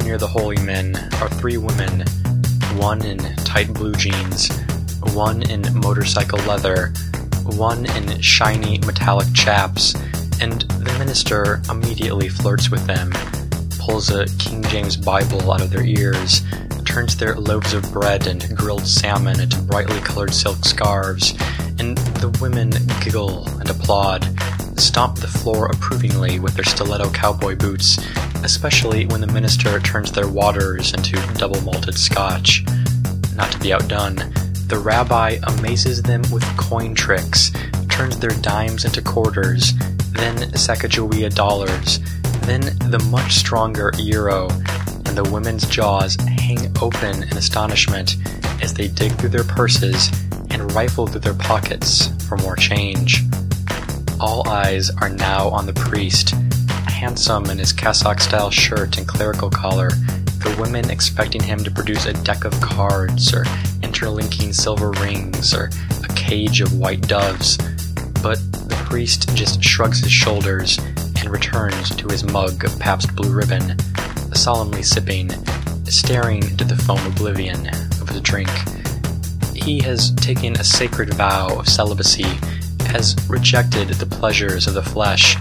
Near the holy men are three women, one in tight blue jeans, one in motorcycle leather, one in shiny metallic chaps, and the minister immediately flirts with them, pulls a King James Bible out of their ears, turns their loaves of bread and grilled salmon into brightly colored silk scarves, and the women giggle and applaud, stomp the floor approvingly with their stiletto cowboy boots, especially when the minister turns their waters into double malted scotch. Not to be outdone, the rabbi amazes them with coin tricks, turns their dimes into quarters, then Sacagawea dollars, then the much stronger euro, and the women's jaws hang open in astonishment as they dig through their purses and rifle through their pockets for more change. All eyes are now on the priest, handsome in his cassock style shirt and clerical collar, the women expecting him to produce a deck of cards or interlinking silver rings or a cage of white doves. But the priest just shrugs his shoulders and returns to his mug of Pabst Blue Ribbon, solemnly sipping, staring into the foam oblivion of his drink. He has taken a sacred vow of celibacy, has rejected the pleasures of the flesh,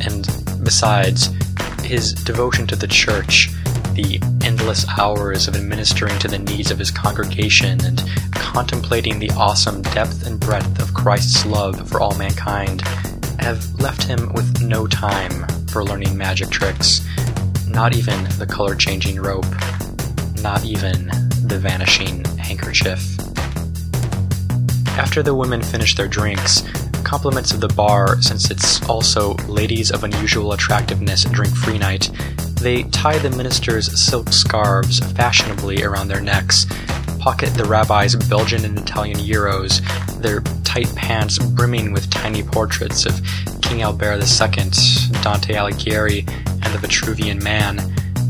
and besides, his devotion to the church, the endless hours of administering to the needs of his congregation and contemplating the awesome depth and breadth of Christ's love for all mankind, have left him with no time for learning magic tricks, not even the color changing rope, not even the vanishing handkerchief. After the women finish their drinks, compliments of the bar, since it's also ladies of unusual attractiveness drink free night, they tie the minister's silk scarves fashionably around their necks, pocket the rabbi's Belgian and Italian euros, their tight pants brimming with tiny portraits of King Albert II, Dante Alighieri, and the Vitruvian Man,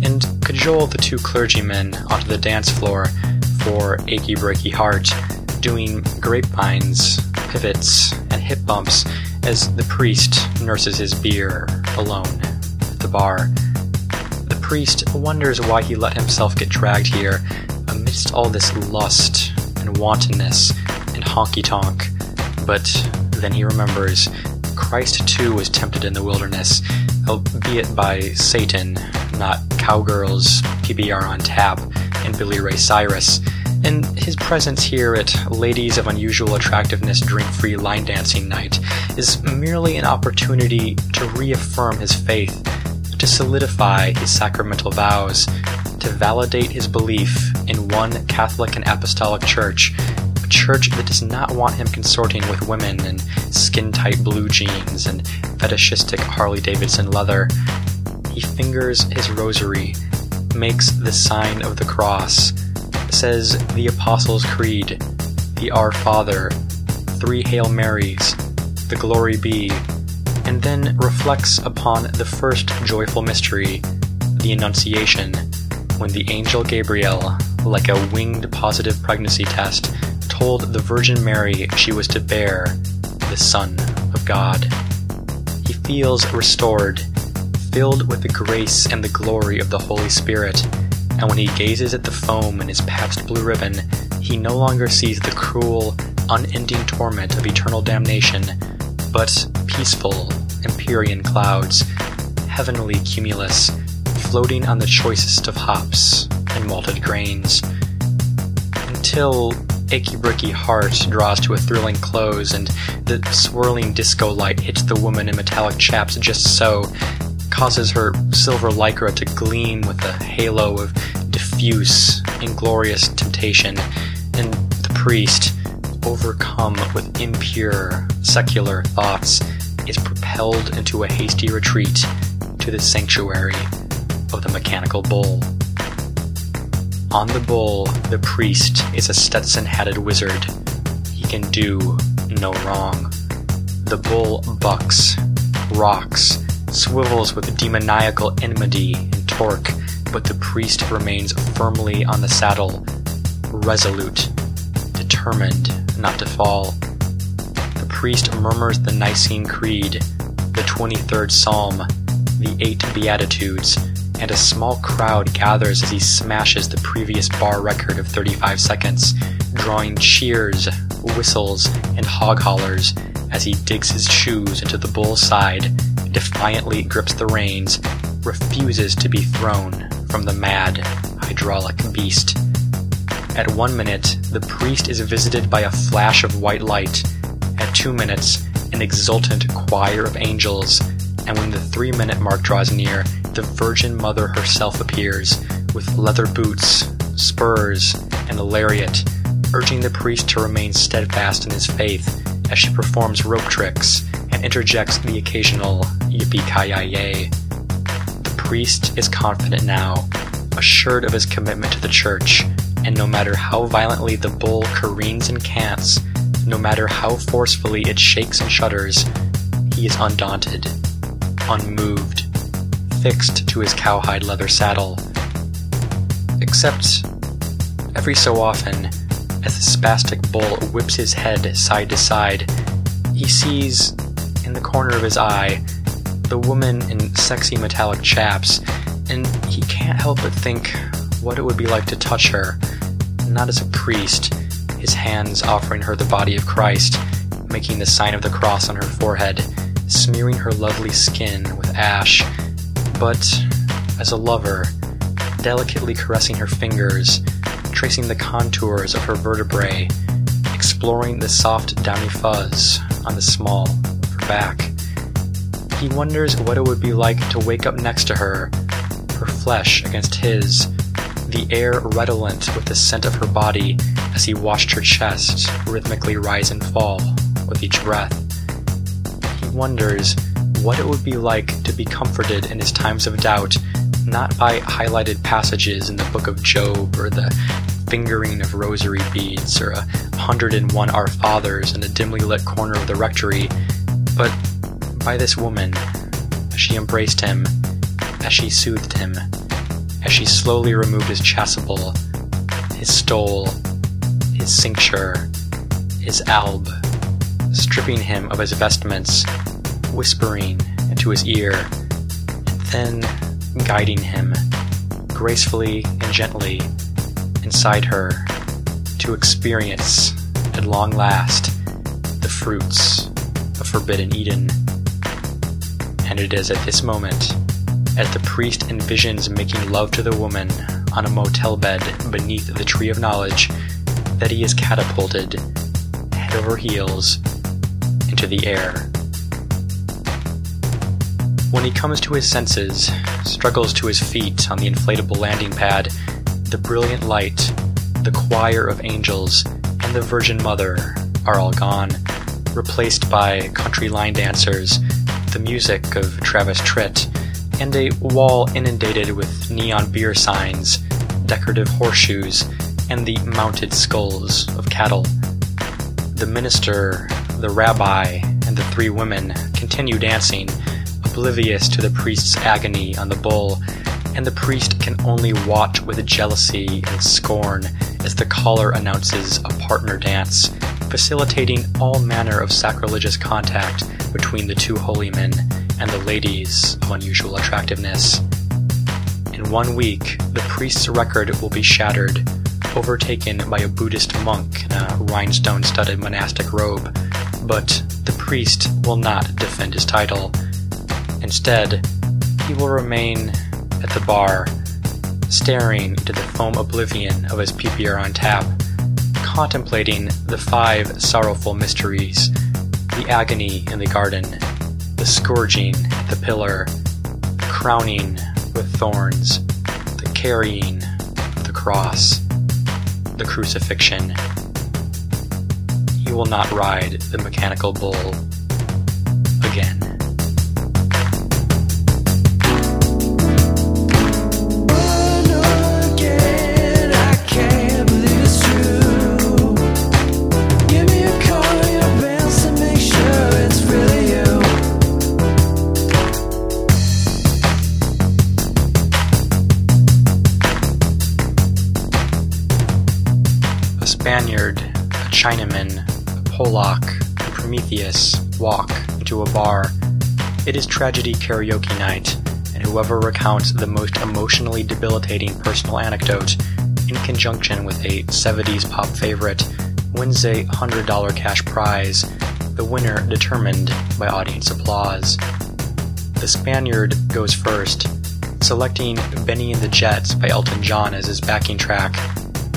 and cajole the two clergymen onto the dance floor for Achy Breaky Heart, doing grapevines, pivots, and hip bumps as the priest nurses his beer alone at the bar. The priest wonders why he let himself get dragged here amidst all this lust and wantonness and honky tonk. But then he remembers Christ too was tempted in the wilderness, albeit by Satan, not cowgirls, PBR on tap, and Billy Ray Cyrus. And his presence here at Ladies of Unusual Attractiveness Drink Free Line Dancing Night is merely an opportunity to reaffirm his faith, to solidify his sacramental vows, to validate his belief in one Catholic and Apostolic Church, a church that does not want him consorting with women in skin tight blue jeans and fetishistic Harley Davidson leather. He fingers his rosary, makes the sign of the cross, says the Apostles' Creed, the Our Father, three Hail Marys, the Glory Be, and then reflects upon the first joyful mystery, the Annunciation, when the angel Gabriel, like a winged positive pregnancy test, told the Virgin Mary she was to bear the Son of God. He feels restored, filled with the grace and the glory of the Holy Spirit, and when he gazes at the foam in his Pabst Blue Ribbon, he no longer sees the cruel, unending torment of eternal damnation, but peaceful, Empyrean clouds, heavenly cumulus, floating on the choicest of hops and malted grains. Until achy breaky heart draws to a thrilling close and the swirling disco light hits the woman in metallic chaps just so, causes her silver lycra to gleam with a halo of diffuse, inglorious temptation, and the priest, overcome with impure, secular thoughts, is propelled into a hasty retreat to the sanctuary of the mechanical bull. On the bull, the priest is a Stetson hatted wizard. He can do no wrong. The bull bucks, rocks, swivels with demoniacal enmity and torque, but the priest remains firmly on the saddle, resolute, determined not to fall. The priest murmurs the Nicene Creed, the 23rd Psalm, the Eight Beatitudes, and a small crowd gathers as he smashes the previous bar record of 35 seconds, drawing cheers, whistles, and hog hollers as he digs his shoes into the bull's side, defiantly grips the reins, refuses to be thrown from the mad, hydraulic beast. At one minute, the priest is visited by a flash of white light. At two minutes, an exultant choir of angels. And when the three minute mark draws near, the Virgin Mother herself appears, with leather boots, spurs, and a lariat, urging the priest to remain steadfast in his faith as she performs rope tricks interjects the occasional yippee ki. The priest is confident now, assured of his commitment to the church, and no matter how violently the bull careens and cants, no matter how forcefully it shakes and shudders, he is undaunted, unmoved, fixed to his cowhide leather saddle. Except, every so often, as the spastic bull whips his head side to side, he sees, in the corner of his eye, the woman in sexy metallic chaps, and he can't help but think what it would be like to touch her, not as a priest, his hands offering her the body of Christ, making the sign of the cross on her forehead, smearing her lovely skin with ash but as a lover, delicately caressing her fingers, tracing the contours of her vertebrae, exploring the soft downy fuzz on the small back. He wonders what it would be like to wake up next to her, her flesh against his, the air redolent with the scent of her body as he watched her chest rhythmically rise and fall with each breath. He wonders what it would be like to be comforted in his times of doubt, not by highlighted passages in the book of Job or the fingering of rosary beads or a hundred and one Our Fathers in a dimly lit corner of the rectory, but by this woman, as she embraced him, as she soothed him, as she slowly removed his chasuble, his stole, his cincture, his alb, stripping him of his vestments whispering into his ear, and then guiding him gracefully and gently inside her to experience, at long last, the fruits Forbidden Eden. And it is at this moment, as the priest envisions making love to the woman on a motel bed beneath the Tree of Knowledge, that he is catapulted, head over heels, into the air. When he comes to his senses, struggles to his feet on the inflatable landing pad, the brilliant light, the choir of angels, and the Virgin Mother are all gone, replaced by country line dancers, the music of Travis Tritt, and a wall inundated with neon beer signs, decorative horseshoes, and the mounted skulls of cattle. The minister, the rabbi, and the three women continue dancing oblivious to the priest's agony on the bull, and the priest can only watch with jealousy and scorn as the caller announces a partner dance, facilitating all manner of sacrilegious contact between the two holy men and the ladies of unusual attractiveness. In one week, the priest's record will be shattered, overtaken by a Buddhist monk in a rhinestone studded monastic robe, but the priest will not defend his title. Instead, he will remain at the bar, staring into the foam oblivion of his PBR on tap, contemplating the five sorrowful mysteries the agony in the garden, the scourging at the pillar, the crowning with thorns, the carrying the cross, the crucifixion. He will not ride the mechanical bull Chinaman, Polak, Prometheus walk into a bar. It is tragedy karaoke night, and whoever recounts the most emotionally debilitating personal anecdote, in conjunction with a 70s pop favorite, wins a $100 cash prize, the winner determined by audience applause. The Spaniard goes first, selecting Benny and the Jets by Elton John as his backing track,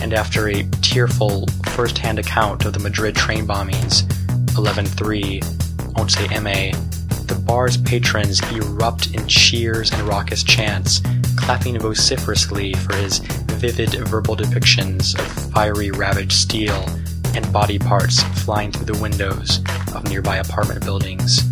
and after a tearful first hand account of the Madrid train bombings, 11 3, Once MA, the bar's patrons erupt in cheers and raucous chants, clapping vociferously for his vivid verbal depictions of fiery ravaged steel and body parts flying through the windows of nearby apartment buildings.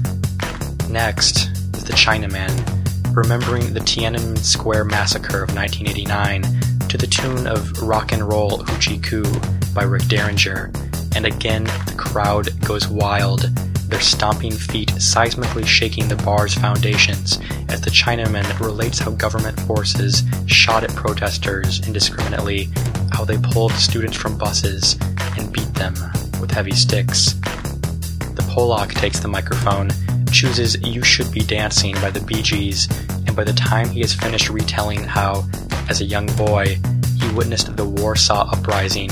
Next is the Chinaman, remembering the Tiananmen Square massacre of 1989 to the tune of Rock and Roll Hoochie Coo by Rick Derringer, and again the crowd goes wild, their stomping feet seismically shaking the bar's foundations as the Chinaman relates how government forces shot at protesters indiscriminately, how they pulled students from buses and beat them with heavy sticks. The Polak takes the microphone, chooses You Should Be Dancing by the Bee Gees, and by the time he has finished retelling how, as a young boy, he witnessed the Warsaw Uprising,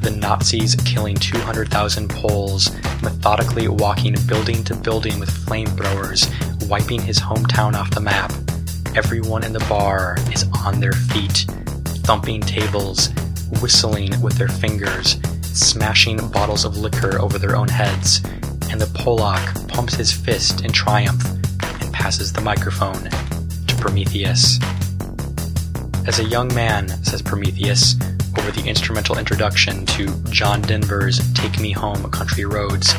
the Nazis killing 200,000 Poles, methodically walking building to building with flamethrowers, wiping his hometown off the map. Everyone in the bar is on their feet, thumping tables, whistling with their fingers, smashing bottles of liquor over their own heads, and the Polak pumps his fist in triumph and passes the microphone to Prometheus. As a young man, says Prometheus, over the instrumental introduction to John Denver's Take Me Home Country Roads,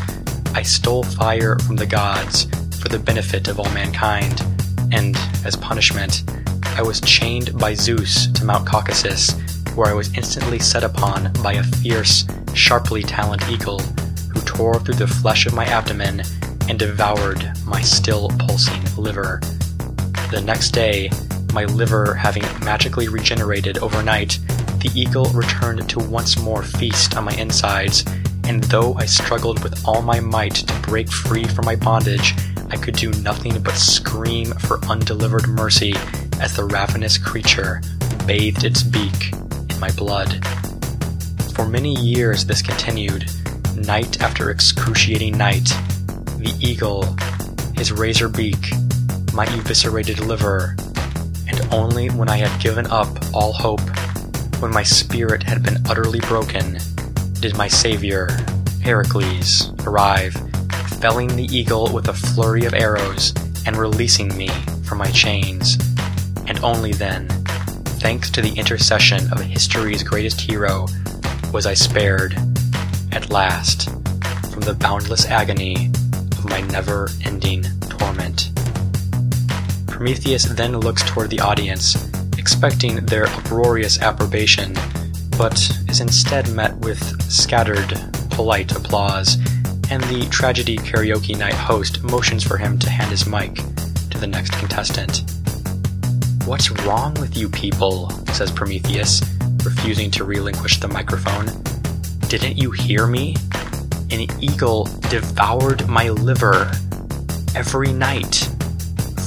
I stole fire from the gods for the benefit of all mankind, and, as punishment, I was chained by Zeus to Mount Caucasus, where I was instantly set upon by a fierce, sharply taloned eagle who tore through the flesh of my abdomen and devoured my still pulsing liver. The next day, my liver having magically regenerated overnight, the eagle returned to once more feast on my insides, and though I struggled with all my might to break free from my bondage, I could do nothing but scream for undelivered mercy as the ravenous creature bathed its beak in my blood. For many years this continued, night after excruciating night. The eagle, his razor beak, my eviscerated liver, and only when I had given up all hope, when my spirit had been utterly broken, did my savior, Heracles, arrive, felling the eagle with a flurry of arrows and releasing me from my chains. And only then, thanks to the intercession of history's greatest hero, was I spared, at last, from the boundless agony of my never ending torment. Prometheus then looks toward the audience, expecting their uproarious approbation, but is instead met with scattered, polite applause, and the tragedy karaoke night host motions for him to hand his mic to the next contestant. What's wrong with you people? says Prometheus, refusing to relinquish the microphone. Didn't you hear me? An eagle devoured my liver every night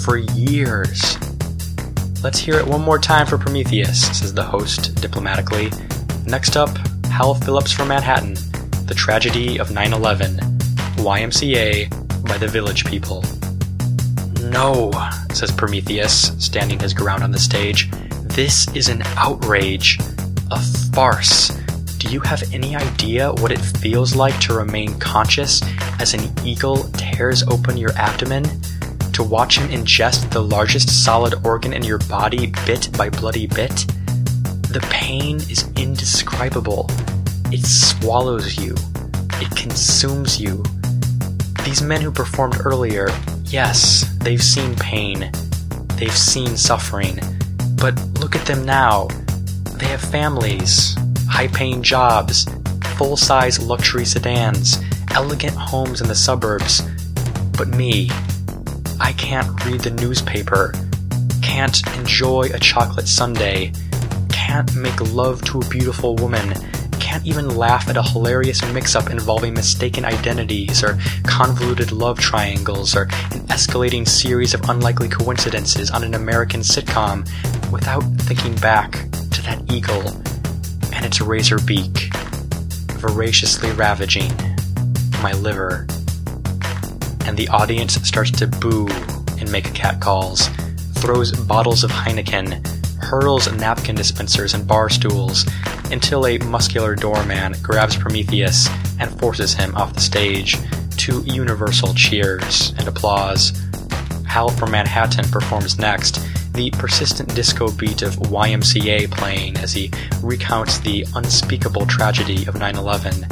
for years. Let's hear it one more time for Prometheus, says the host diplomatically. Next up, Hal Phillips from Manhattan, The Tragedy of 9 11, YMCA by the Village People. No, says Prometheus, standing his ground on the stage. This is an outrage. A farce. Do you have any idea what it feels like to remain conscious as an eagle tears open your abdomen? To watch him ingest the largest solid organ in your body bit by bloody bit? The pain is indescribable. It swallows you. It consumes you. These men who performed earlier, yes, they've seen pain. They've seen suffering. But look at them now. They have families, high paying jobs, full size luxury sedans, elegant homes in the suburbs. But me, I can't read the newspaper, can't enjoy a chocolate sundae, can't make love to a beautiful woman, can't even laugh at a hilarious mix up involving mistaken identities or convoluted love triangles or an escalating series of unlikely coincidences on an American sitcom without thinking back to that eagle and its razor beak, voraciously ravaging my liver. And the audience starts to boo and make catcalls, throws bottles of Heineken, hurls napkin dispensers and bar stools, until a muscular doorman grabs Prometheus and forces him off the stage to universal cheers and applause. Hal from Manhattan performs next, the persistent disco beat of YMCA playing as he recounts the unspeakable tragedy of 9 11,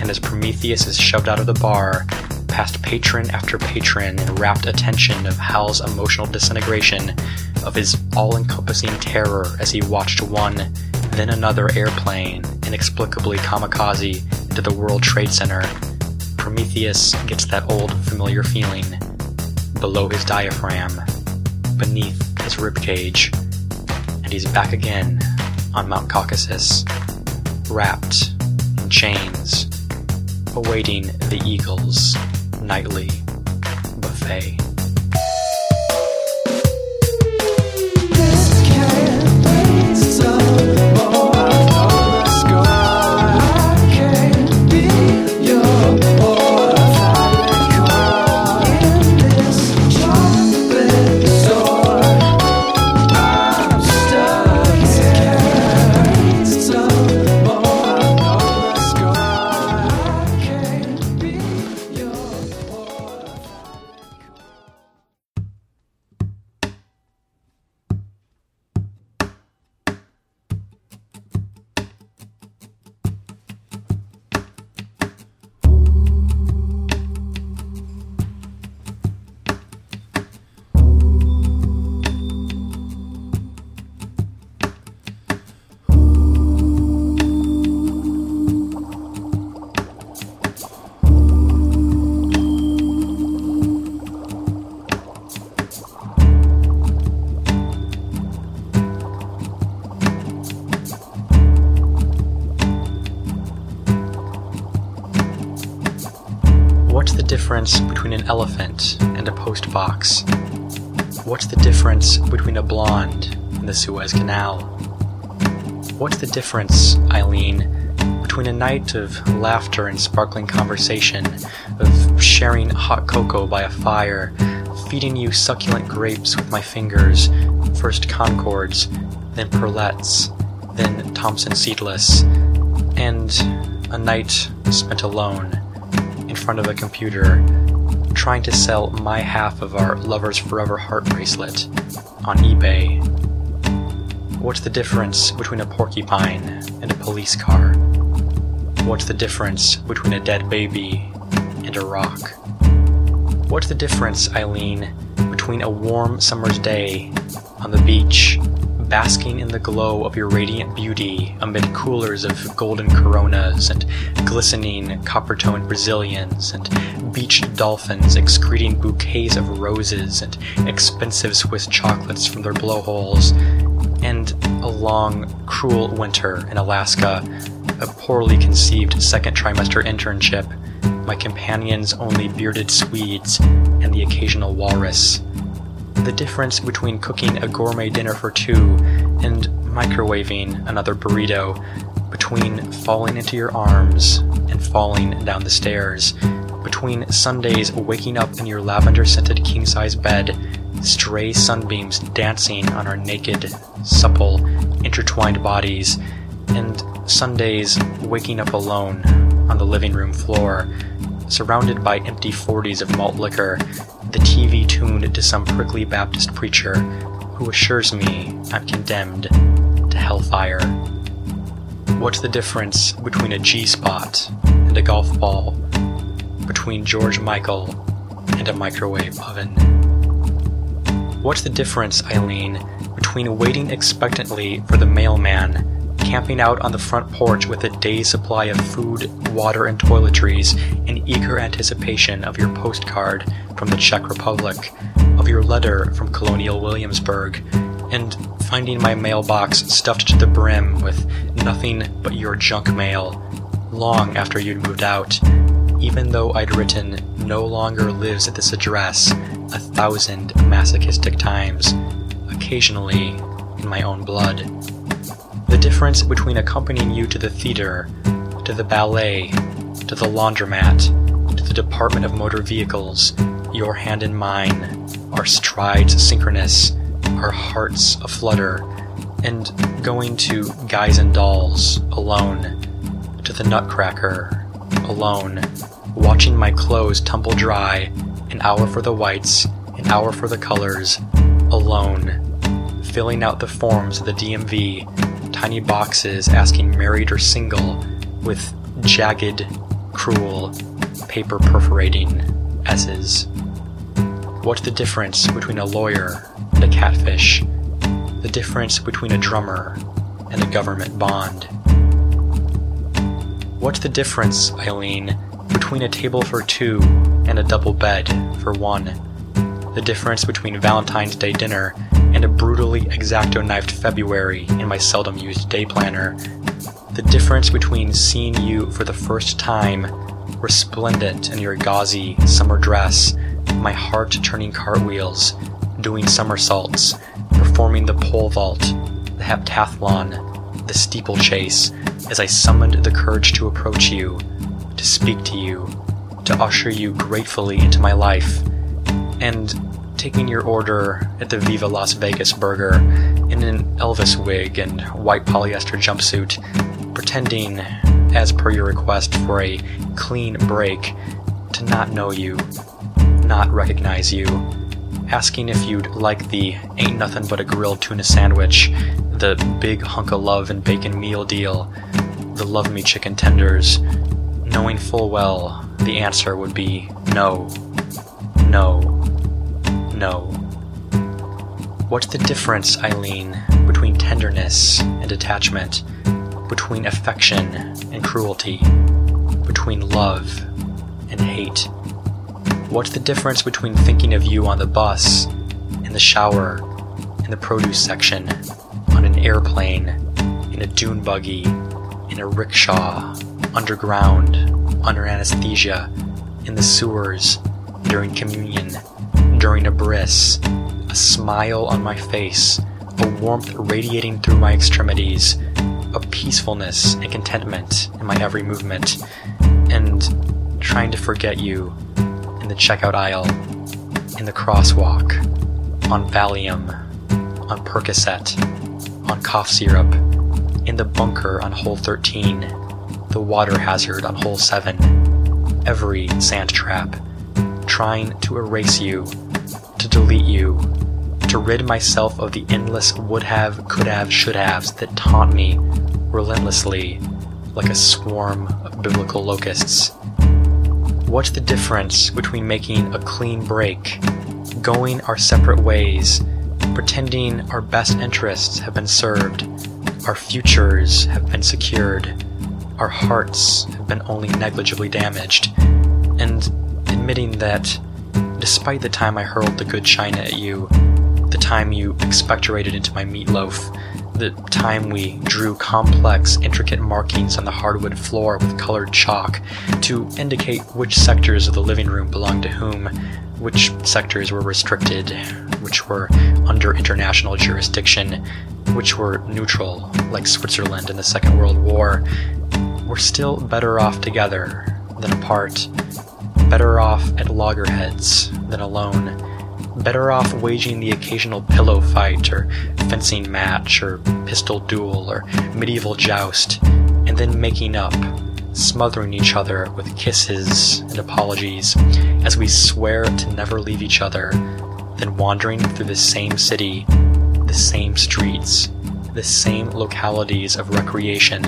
and as Prometheus is shoved out of the bar, past patron after patron in rapt attention of Hal's emotional disintegration, of his all encompassing terror as he watched one, then another airplane inexplicably kamikaze into the World Trade Center. Prometheus gets that old familiar feeling below his diaphragm, beneath his ribcage, and he's back again on Mount Caucasus, wrapped in chains, awaiting the eagle's nightly buffet. The difference between an elephant and a post box? What's the difference between a blonde and the Suez Canal? What's the difference, Eileen, between a night of laughter and sparkling conversation, of sharing hot cocoa by a fire, feeding you succulent grapes with my fingers, first Concords, then Perlettes, then Thompson Seedless, and a night spent alone in front of a computer trying to sell my half of our Lovers Forever heart bracelet on eBay. What's the difference between a porcupine and a police car? What's the difference between a dead baby and a rock? What's the difference, Eileen, between a warm summer's day on the beach, basking in the glow of your radiant beauty amid coolers of golden coronas and glistening copper toned Brazilians and beached dolphins excreting bouquets of roses and expensive Swiss chocolates from their blowholes, and a long, cruel winter in Alaska, a poorly conceived second trimester internship, my companions only bearded Swedes, and the occasional walrus. The difference between cooking a gourmet dinner for two and microwaving another burrito, between falling into your arms and falling down the stairs, between Sundays waking up in your lavender scented king size bed stray sunbeams dancing on our naked, supple, intertwined bodies, and Sundays waking up alone on the living room floor, surrounded by empty 40s of malt liquor, the TV tuned to some prickly Baptist preacher who assures me I'm condemned to hellfire. What's the difference between a G spot and a golf ball? Between George Michael and a microwave oven? What's the difference, Eileen, between waiting expectantly for the mailman camping out on the front porch with a day's supply of food, water, and toiletries in eager anticipation of your postcard from the Czech Republic, of your letter from colonial Williamsburg, and finding my mailbox stuffed to the brim with nothing but your junk mail long after you'd moved out, even though I'd written no longer lives at this address a thousand masochistic times, occasionally in my own blood. The difference between accompanying you to the theater, to the ballet, to the laundromat, to the Department of Motor Vehicles, your hand in mine, our strides synchronous, our hearts aflutter, and going to Guys and Dolls alone, to the Nutcracker alone, watching my clothes tumble dry, an hour for the whites, an hour for the colors, alone, filling out the forms of the DMV tiny boxes asking married or single with jagged, cruel, paper perforating S's. What's the difference between a lawyer and a catfish? The difference between a drummer and a government bond? What's the difference, Eileen, between a table for two and a double bed for one? The difference between Valentine's Day dinner and a brutally exacto knifed February in my seldom used day planner. The difference between seeing you for the first time, resplendent in your gauzy summer dress, my heart turning cartwheels, doing somersaults, performing the pole vault, the heptathlon, the steeplechase, as I summoned the courage to approach you, to speak to you, to usher you gratefully into my life, and taking your order at the Viva Las Vegas burger in an Elvis wig and white polyester jumpsuit, pretending, as per your request, for a clean break, to not know you, not recognize you, asking if you'd like the ain't nothing but a grilled tuna sandwich, the big hunk of love and bacon meal deal, the love me chicken tenders, knowing full well the answer would be no, no no. What's the difference, Eileen, between tenderness and attachment, between affection and cruelty, between love and hate? What's the difference between thinking of you on the bus, in the shower, in the produce section, on an airplane, in a dune buggy, in a rickshaw, underground, under anesthesia, in the sewers, during communion, during a bris, a smile on my face, a warmth radiating through my extremities, a peacefulness and contentment in my every movement, and trying to forget you in the checkout aisle, in the crosswalk, on Valium, on Percocet, on cough syrup, in the bunker on hole 13, the water hazard on hole 7, every sand trap, trying to erase you to delete you, to rid myself of the endless would have, could have, should haves that taunt me relentlessly like a swarm of biblical locusts. What's the difference between making a clean break, going our separate ways, pretending our best interests have been served, our futures have been secured, our hearts have been only negligibly damaged, admitting that despite the time I hurled the good china at you, the time you expectorated into my meatloaf, the time we drew complex, intricate markings on the hardwood floor with colored chalk to indicate which sectors of the living room belonged to whom, which sectors were restricted, which were under international jurisdiction, which were neutral, like Switzerland in the Second World War, we're still better off together than apart better off at loggerheads than alone, better off waging the occasional pillow fight, or fencing match, or pistol duel, or medieval joust, and then making up, smothering each other with kisses and apologies as we swear to never leave each other, than wandering through the same city, the same streets, the same localities of recreation,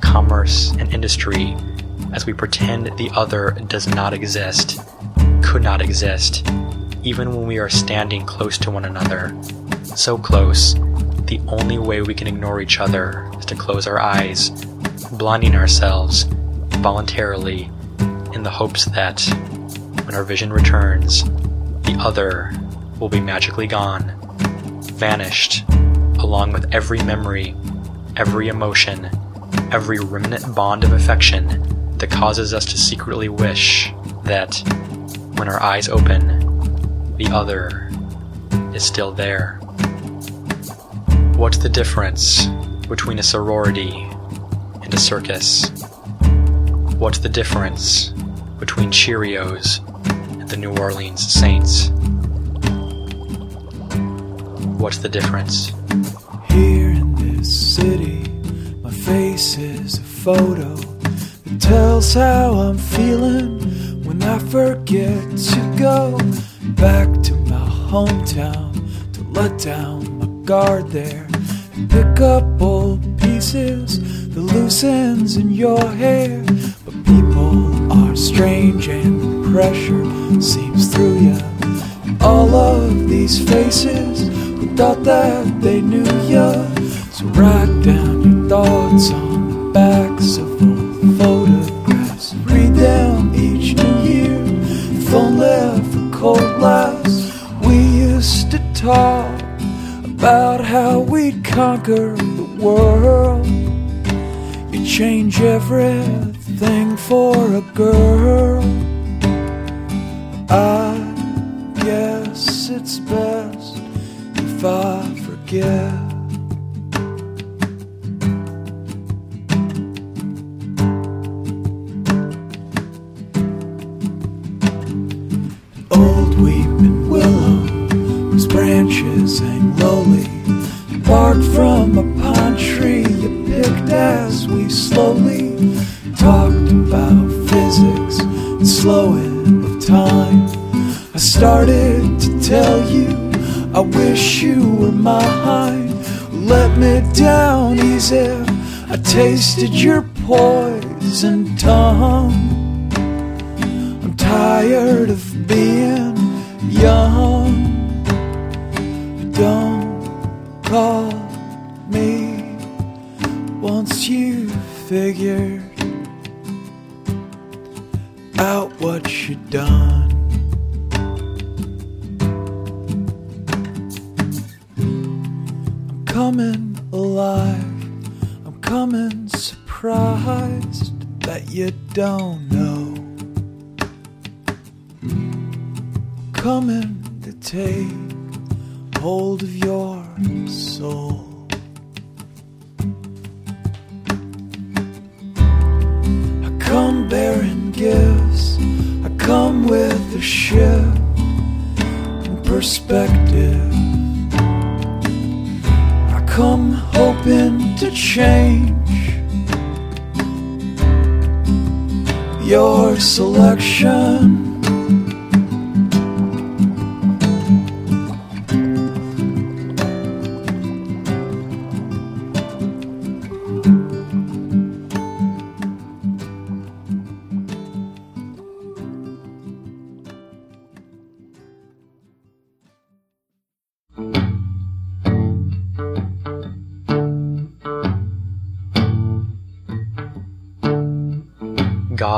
commerce, and industry as we pretend the other does not exist, could not exist, even when we are standing close to one another. So close, the only way we can ignore each other is to close our eyes, blinding ourselves voluntarily in the hopes that when our vision returns, the other will be magically gone, vanished, along with every memory, every emotion, every remnant bond of affection that causes us to secretly wish that, when our eyes open, the other is still there. What's the difference between a sorority and a circus? What's the difference between Cheerios and the New Orleans Saints? What's the difference? Here in this city, my face is a photo tells how I'm feeling when I forget to go back to my hometown to let down my guard there and pick up old pieces, the loose ends in your hair. But people are strange and the pressure seeps through you. All of these faces who thought that they knew ya. So write down your thoughts on the backs of old conquer the world. You change everything for a girl. Ah, I guess it's best if I forget. Tasted your poison tongue. I'm tired of being young. Don't call me once you figured out what you done. I'm coming alive. Coming surprised that you don't know. Coming to take hold of your soul. I come bearing gifts. I come with a shift in perspective. Come hoping to change your selection.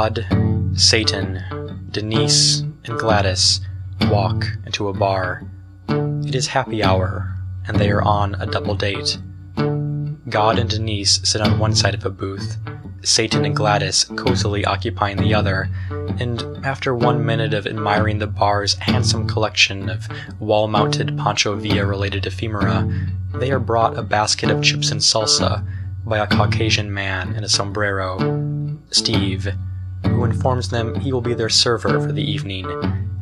God, Satan, Denise, and Gladys walk into a bar. It is happy hour, and they are on a double date. God and Denise sit on one side of a booth, Satan and Gladys cozily occupying the other, and after one minute of admiring the bar's handsome collection of wall mounted Pancho Villa related ephemera, they are brought a basket of chips and salsa by a Caucasian man in a sombrero, Steve, who informs them he will be their server for the evening,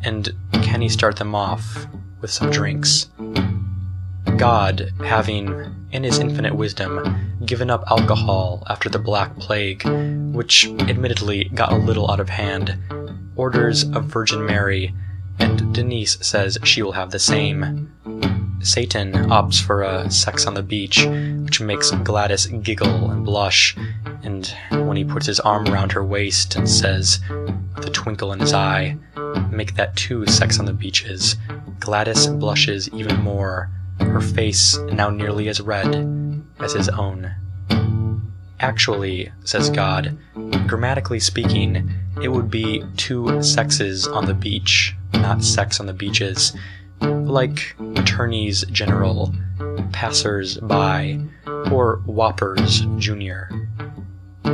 and can he start them off with some drinks. God, having, in his infinite wisdom, given up alcohol after the Black Plague, which admittedly got a little out of hand, orders a Virgin Mary, and Denise says she will have the same. Satan opts for a sex on the beach, which makes Gladys giggle and blush, and when he puts his arm around her waist and says, with a twinkle in his eye, make that two sex on the beaches, Gladys blushes even more, her face now nearly as red as his own. Actually, says God, grammatically speaking, it would be two sexes on the beach, not sex on the beaches, like attorneys general, passers by, or whoppers junior.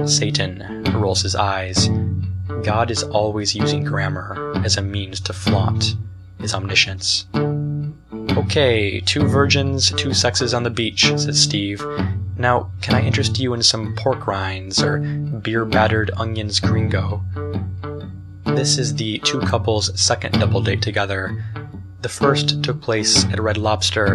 Satan rolls his eyes. God is always using grammar as a means to flaunt his omniscience. Okay, two virgins, two sexes on the beach, says Steve. Now, can I interest you in some pork rinds or beer battered onions gringo? This is the two couples' second double date together, the first took place at Red Lobster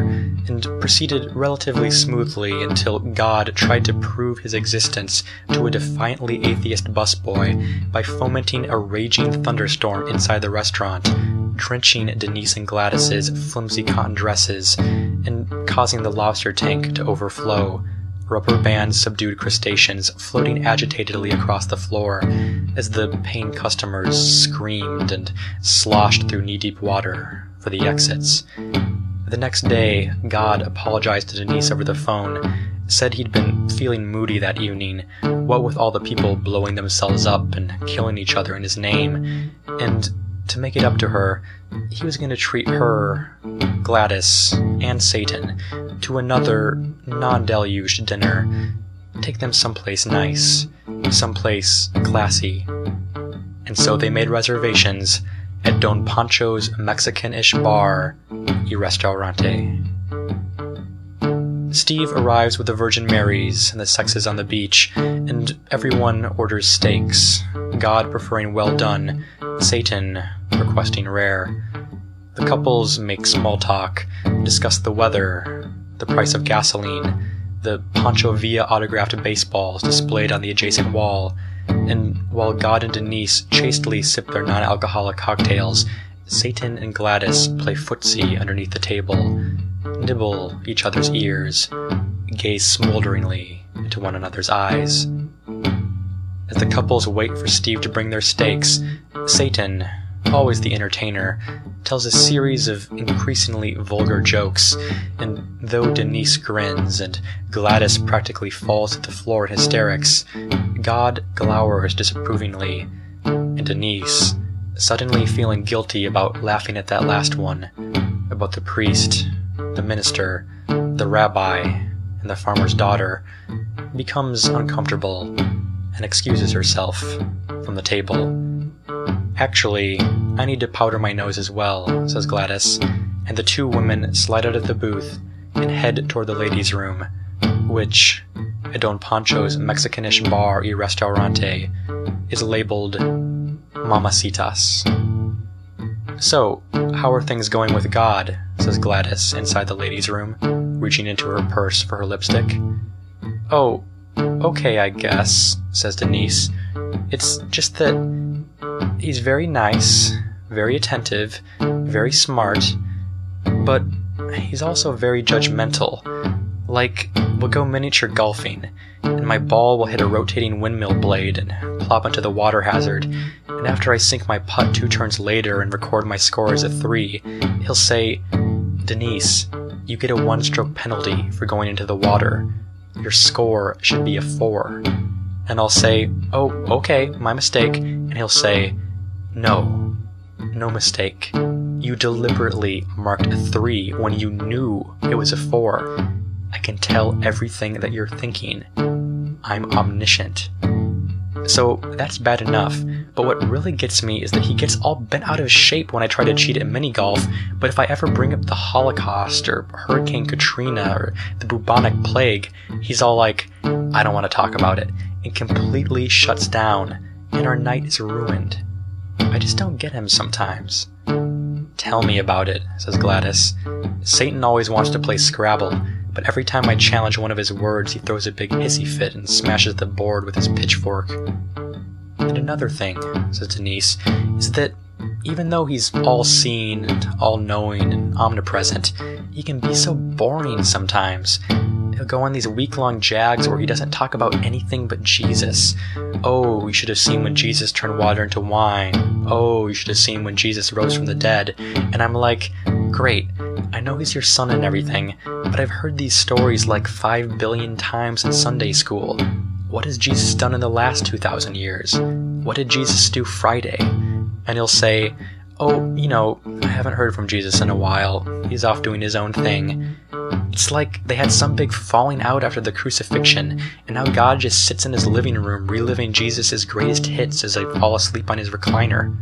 and proceeded relatively smoothly until God tried to prove his existence to a defiantly atheist busboy by fomenting a raging thunderstorm inside the restaurant, drenching Denise and Gladys's flimsy cotton dresses and causing the lobster tank to overflow. Rubber band subdued crustaceans floating agitatedly across the floor as the paying customers screamed and sloshed through knee deep water for the exits. The next day, God apologized to Denise over the phone, said he'd been feeling moody that evening, what with all the people blowing themselves up and killing each other in his name, and to make it up to her, he was going to treat her, Gladys, and Satan to another non deluged dinner. Take them someplace nice, someplace classy. And so they made reservations at Don Pancho's Mexican ish bar y restaurante. Steve arrives with the Virgin Marys and the sexes on the beach, and everyone orders steaks, God preferring well done, Satan requesting rare. The couples make small talk, discuss the weather, the price of gasoline, the Pancho Villa autographed baseballs displayed on the adjacent wall, and while God and Denise chastely sip their non alcoholic cocktails, Satan and Gladys play footsie underneath the table, nibble each other's ears, gaze smolderingly into one another's eyes. As the couples wait for Steve to bring their steaks, Satan, always the entertainer, tells a series of increasingly vulgar jokes, and though Denise grins and Gladys practically falls to the floor in hysterics, God glowers disapprovingly, and Denise, suddenly feeling guilty about laughing at that last one, about the priest, the minister, the rabbi, and the farmer's daughter, becomes uncomfortable and excuses herself from the table. Actually, I need to powder my nose as well, says Gladys, and the two women slide out of the booth and head toward the ladies' room, which, at Don Pancho's Mexicanish bar y restaurante, is labeled Mamacitas. So, how are things going with God? says Gladys inside the ladies' room, reaching into her purse for her lipstick. Oh, okay, I guess, says Denise. It's just that he's very nice, very attentive, very smart, but he's also very judgmental. Like, we'll go miniature golfing, and my ball will hit a rotating windmill blade and plop into the water hazard, and after I sink my putt two turns later and record my score as a three, he'll say, Denise, you get a one stroke penalty for going into the water. Your score should be a four. And I'll say, Oh, okay, my mistake. And he'll say, No, no mistake. You deliberately marked a three when you knew it was a four. I can tell everything that you're thinking. I'm omniscient. So that's bad enough, but what really gets me is that he gets all bent out of shape when I try to cheat at mini golf, but if I ever bring up the Holocaust or Hurricane Katrina or the bubonic plague, he's all like, I don't want to talk about it, and completely shuts down, and our night is ruined. I just don't get him sometimes. Tell me about it, says Gladys. Satan always wants to play Scrabble, but every time I challenge one of his words, he throws a big hissy fit and smashes the board with his pitchfork. And another thing, says Denise, is that even though he's all seeing and all knowing and omnipresent, he can be so boring sometimes. He'll go on these week long jags where he doesn't talk about anything but Jesus. Oh, you should have seen when Jesus turned water into wine. Oh, you should have seen when Jesus rose from the dead. And I'm like, great, I know he's your son and everything, but I've heard these stories like five billion times in Sunday school. What has Jesus done in the last 2,000 years? What did Jesus do Friday? And he'll say, Oh, you know, I haven't heard from Jesus in a while. He's off doing his own thing. It's like they had some big falling out after the crucifixion, and now God just sits in his living room reliving Jesus' greatest hits as they fall asleep on his recliner.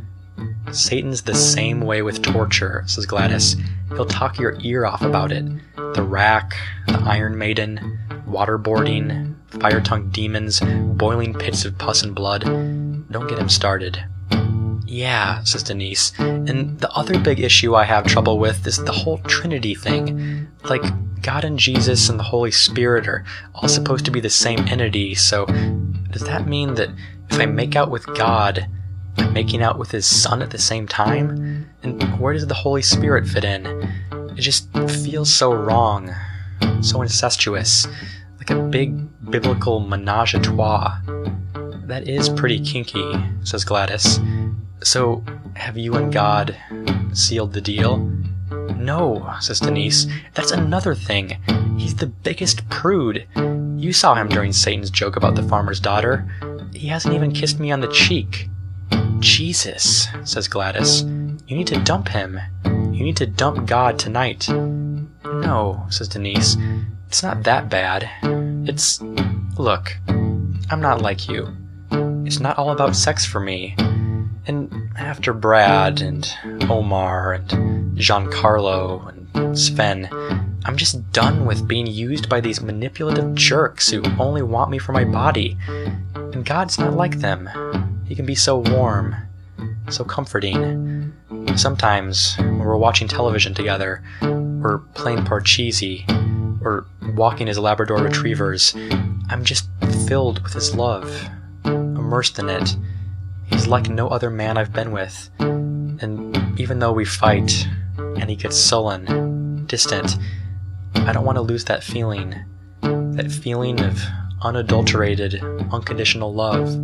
Satan's the same way with torture, says Gladys. He'll talk your ear off about it. The rack, the Iron Maiden, waterboarding, fire tongued demons, boiling pits of pus and blood. Don't get him started. Yeah, says Denise. And the other big issue I have trouble with is the whole Trinity thing. Like, God and Jesus and the Holy Spirit are all supposed to be the same entity, so does that mean that if I make out with God, I'm making out with his son at the same time? And where does the Holy Spirit fit in? It just feels so wrong, so incestuous, like a big biblical menage a trois. That is pretty kinky, says Gladys. So, have you and God sealed the deal? No, says Denise. That's another thing. He's the biggest prude. You saw him during Satan's joke about the farmer's daughter. He hasn't even kissed me on the cheek. Jesus, says Gladys. You need to dump him. You need to dump God tonight. No, says Denise. It's not that bad. It's. Look, I'm not like you. It's not all about sex for me. And after Brad and Omar and Giancarlo and Sven, I'm just done with being used by these manipulative jerks who only want me for my body. And God's not like them. He can be so warm, so comforting. Sometimes, when we're watching television together, or playing Parcheesi, or walking as Labrador retrievers, I'm just filled with his love, immersed in it He's like no other man I've been with. And even though we fight, and he gets sullen, distant, I don't want to lose that feeling. That feeling of unadulterated, unconditional love.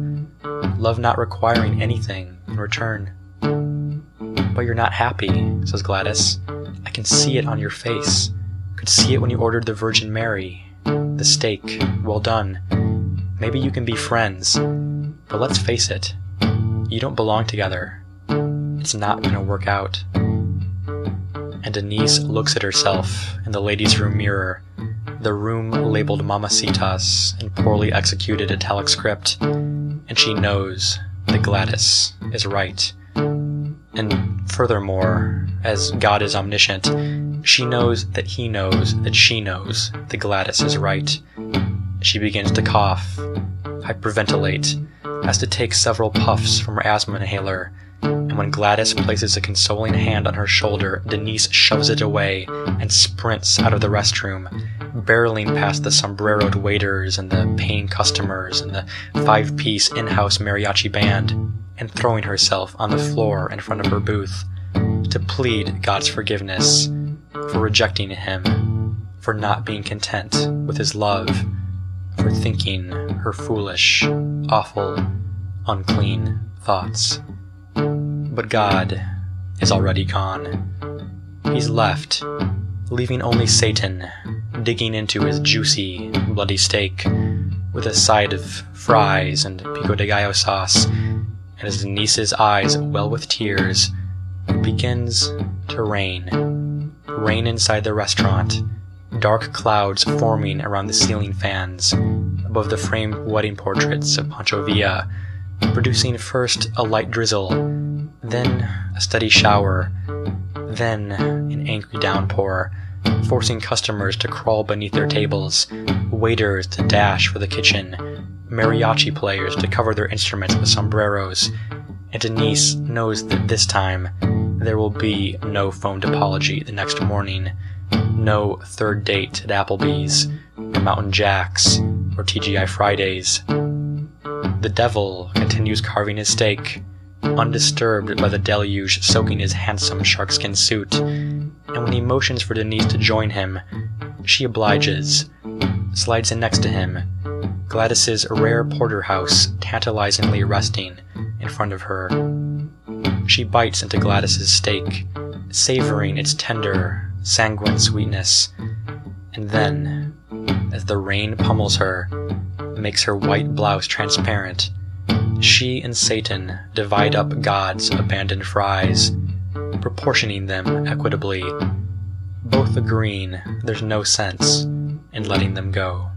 Love not requiring anything in return. But you're not happy, says Gladys. I can see it on your face. Could see it when you ordered the Virgin Mary. The steak, well done. Maybe you can be friends. But let's face it, you don't belong together. It's not gonna work out. And Denise looks at herself in the ladies' room mirror, the room labeled Mamacitas in poorly executed italic script, and she knows that Gladys is right. And furthermore, as God is omniscient, she knows that he knows that she knows that Gladys is right. She begins to cough, hyperventilate, has to take several puffs from her asthma inhaler, and when Gladys places a consoling hand on her shoulder, Denise shoves it away and sprints out of the restroom, barreling past the sombreroed waiters and the paying customers and the five piece in house mariachi band, and throwing herself on the floor in front of her booth to plead God's forgiveness for rejecting him, for not being content with his love for thinking her foolish, awful, unclean thoughts. But God is already gone. He's left, leaving only Satan digging into his juicy, bloody steak with a side of fries and pico de gallo sauce, and Denise's eyes well with tears, begins to rain. Rain inside the restaurant dark clouds forming around the ceiling fans, above the framed wedding portraits of Pancho Villa, producing first a light drizzle, then a steady shower, then an angry downpour, forcing customers to crawl beneath their tables, waiters to dash for the kitchen, mariachi players to cover their instruments with sombreros, and Denise knows that this time There will be no phoned apology the next morning, no third date at Applebee's, or Mountain Jack's, or TGI Fridays. The devil continues carving his steak, undisturbed by the deluge soaking his handsome sharkskin suit, and when he motions for Denise to join him, she obliges, slides in next to him, Gladys's rare porterhouse tantalizingly resting in front of her. She bites into Gladys's steak, savoring its tender, sanguine sweetness, and then, as the rain pummels her, makes her white blouse transparent, she and Satan divide up God's abandoned fries, proportioning them equitably, both agreeing there's no sense in letting them go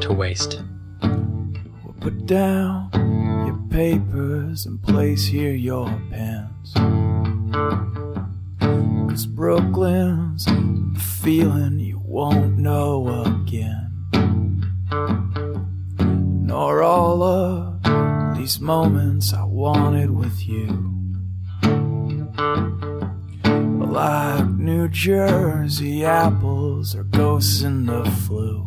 to waste. We'll put down your papers and place here your pens. Brooklyn's a feeling you won't know again. Nor all of these moments I wanted with you. Like New Jersey apples or ghosts in the flu.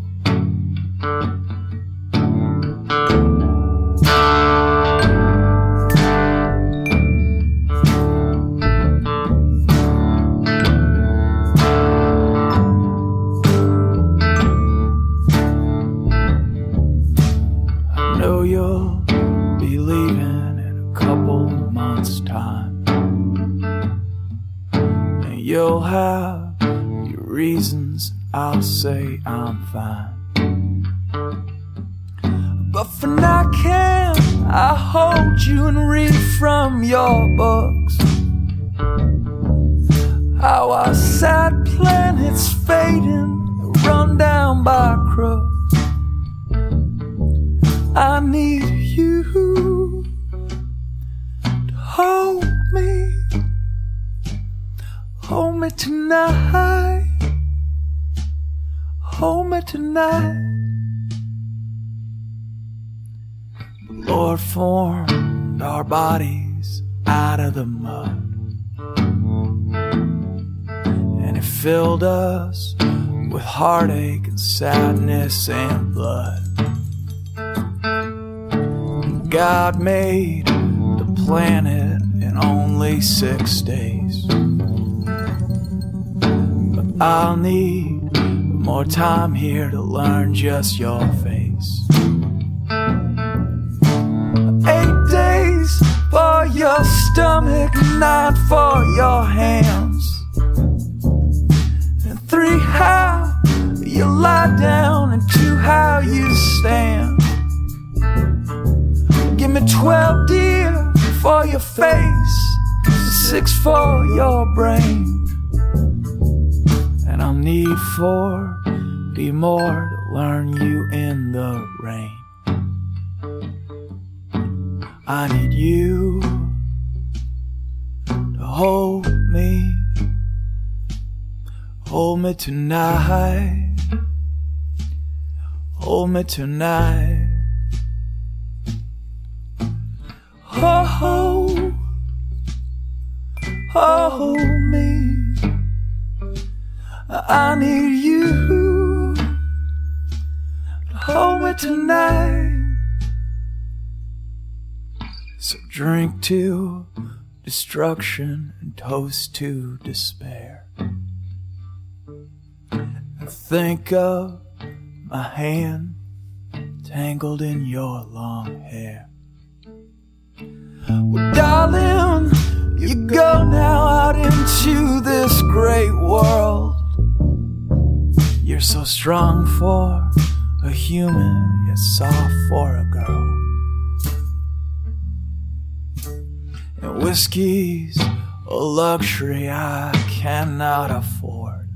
Fine. But for now, can I hold you and read from your books? How our sad planets fading, run down by crooks. I need you to hold me, hold me tonight, tonight. The Lord formed our bodies out of the mud, and it filled us with heartache and sadness and blood. God made the planet in only six days. But I'll need more time here to learn just your face. Eight days for your stomach, nine for your hands. And three, how you lie down, and two, how you stand. Give me 12, dear, for your face, six for your brain. And I'll need four, be more to learn you in the rain. I need you to hold me, hold me tonight, hold me tonight. Oh, hold oh, me. I need you hold me tonight. So drink to destruction and toast to despair. And think of my hand tangled in your long hair. Well, darling, you go now out into this great world. You're so strong for a human, yet soft for a girl. And whiskey's a luxury I cannot afford.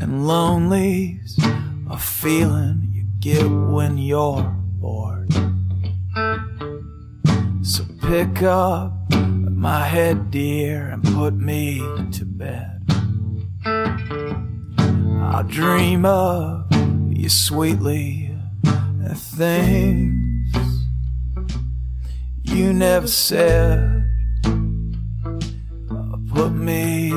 And lonely's a feeling you get when you're bored. So pick up my head, dear, and put me to bed. I dream of you sweetly and things you never said put me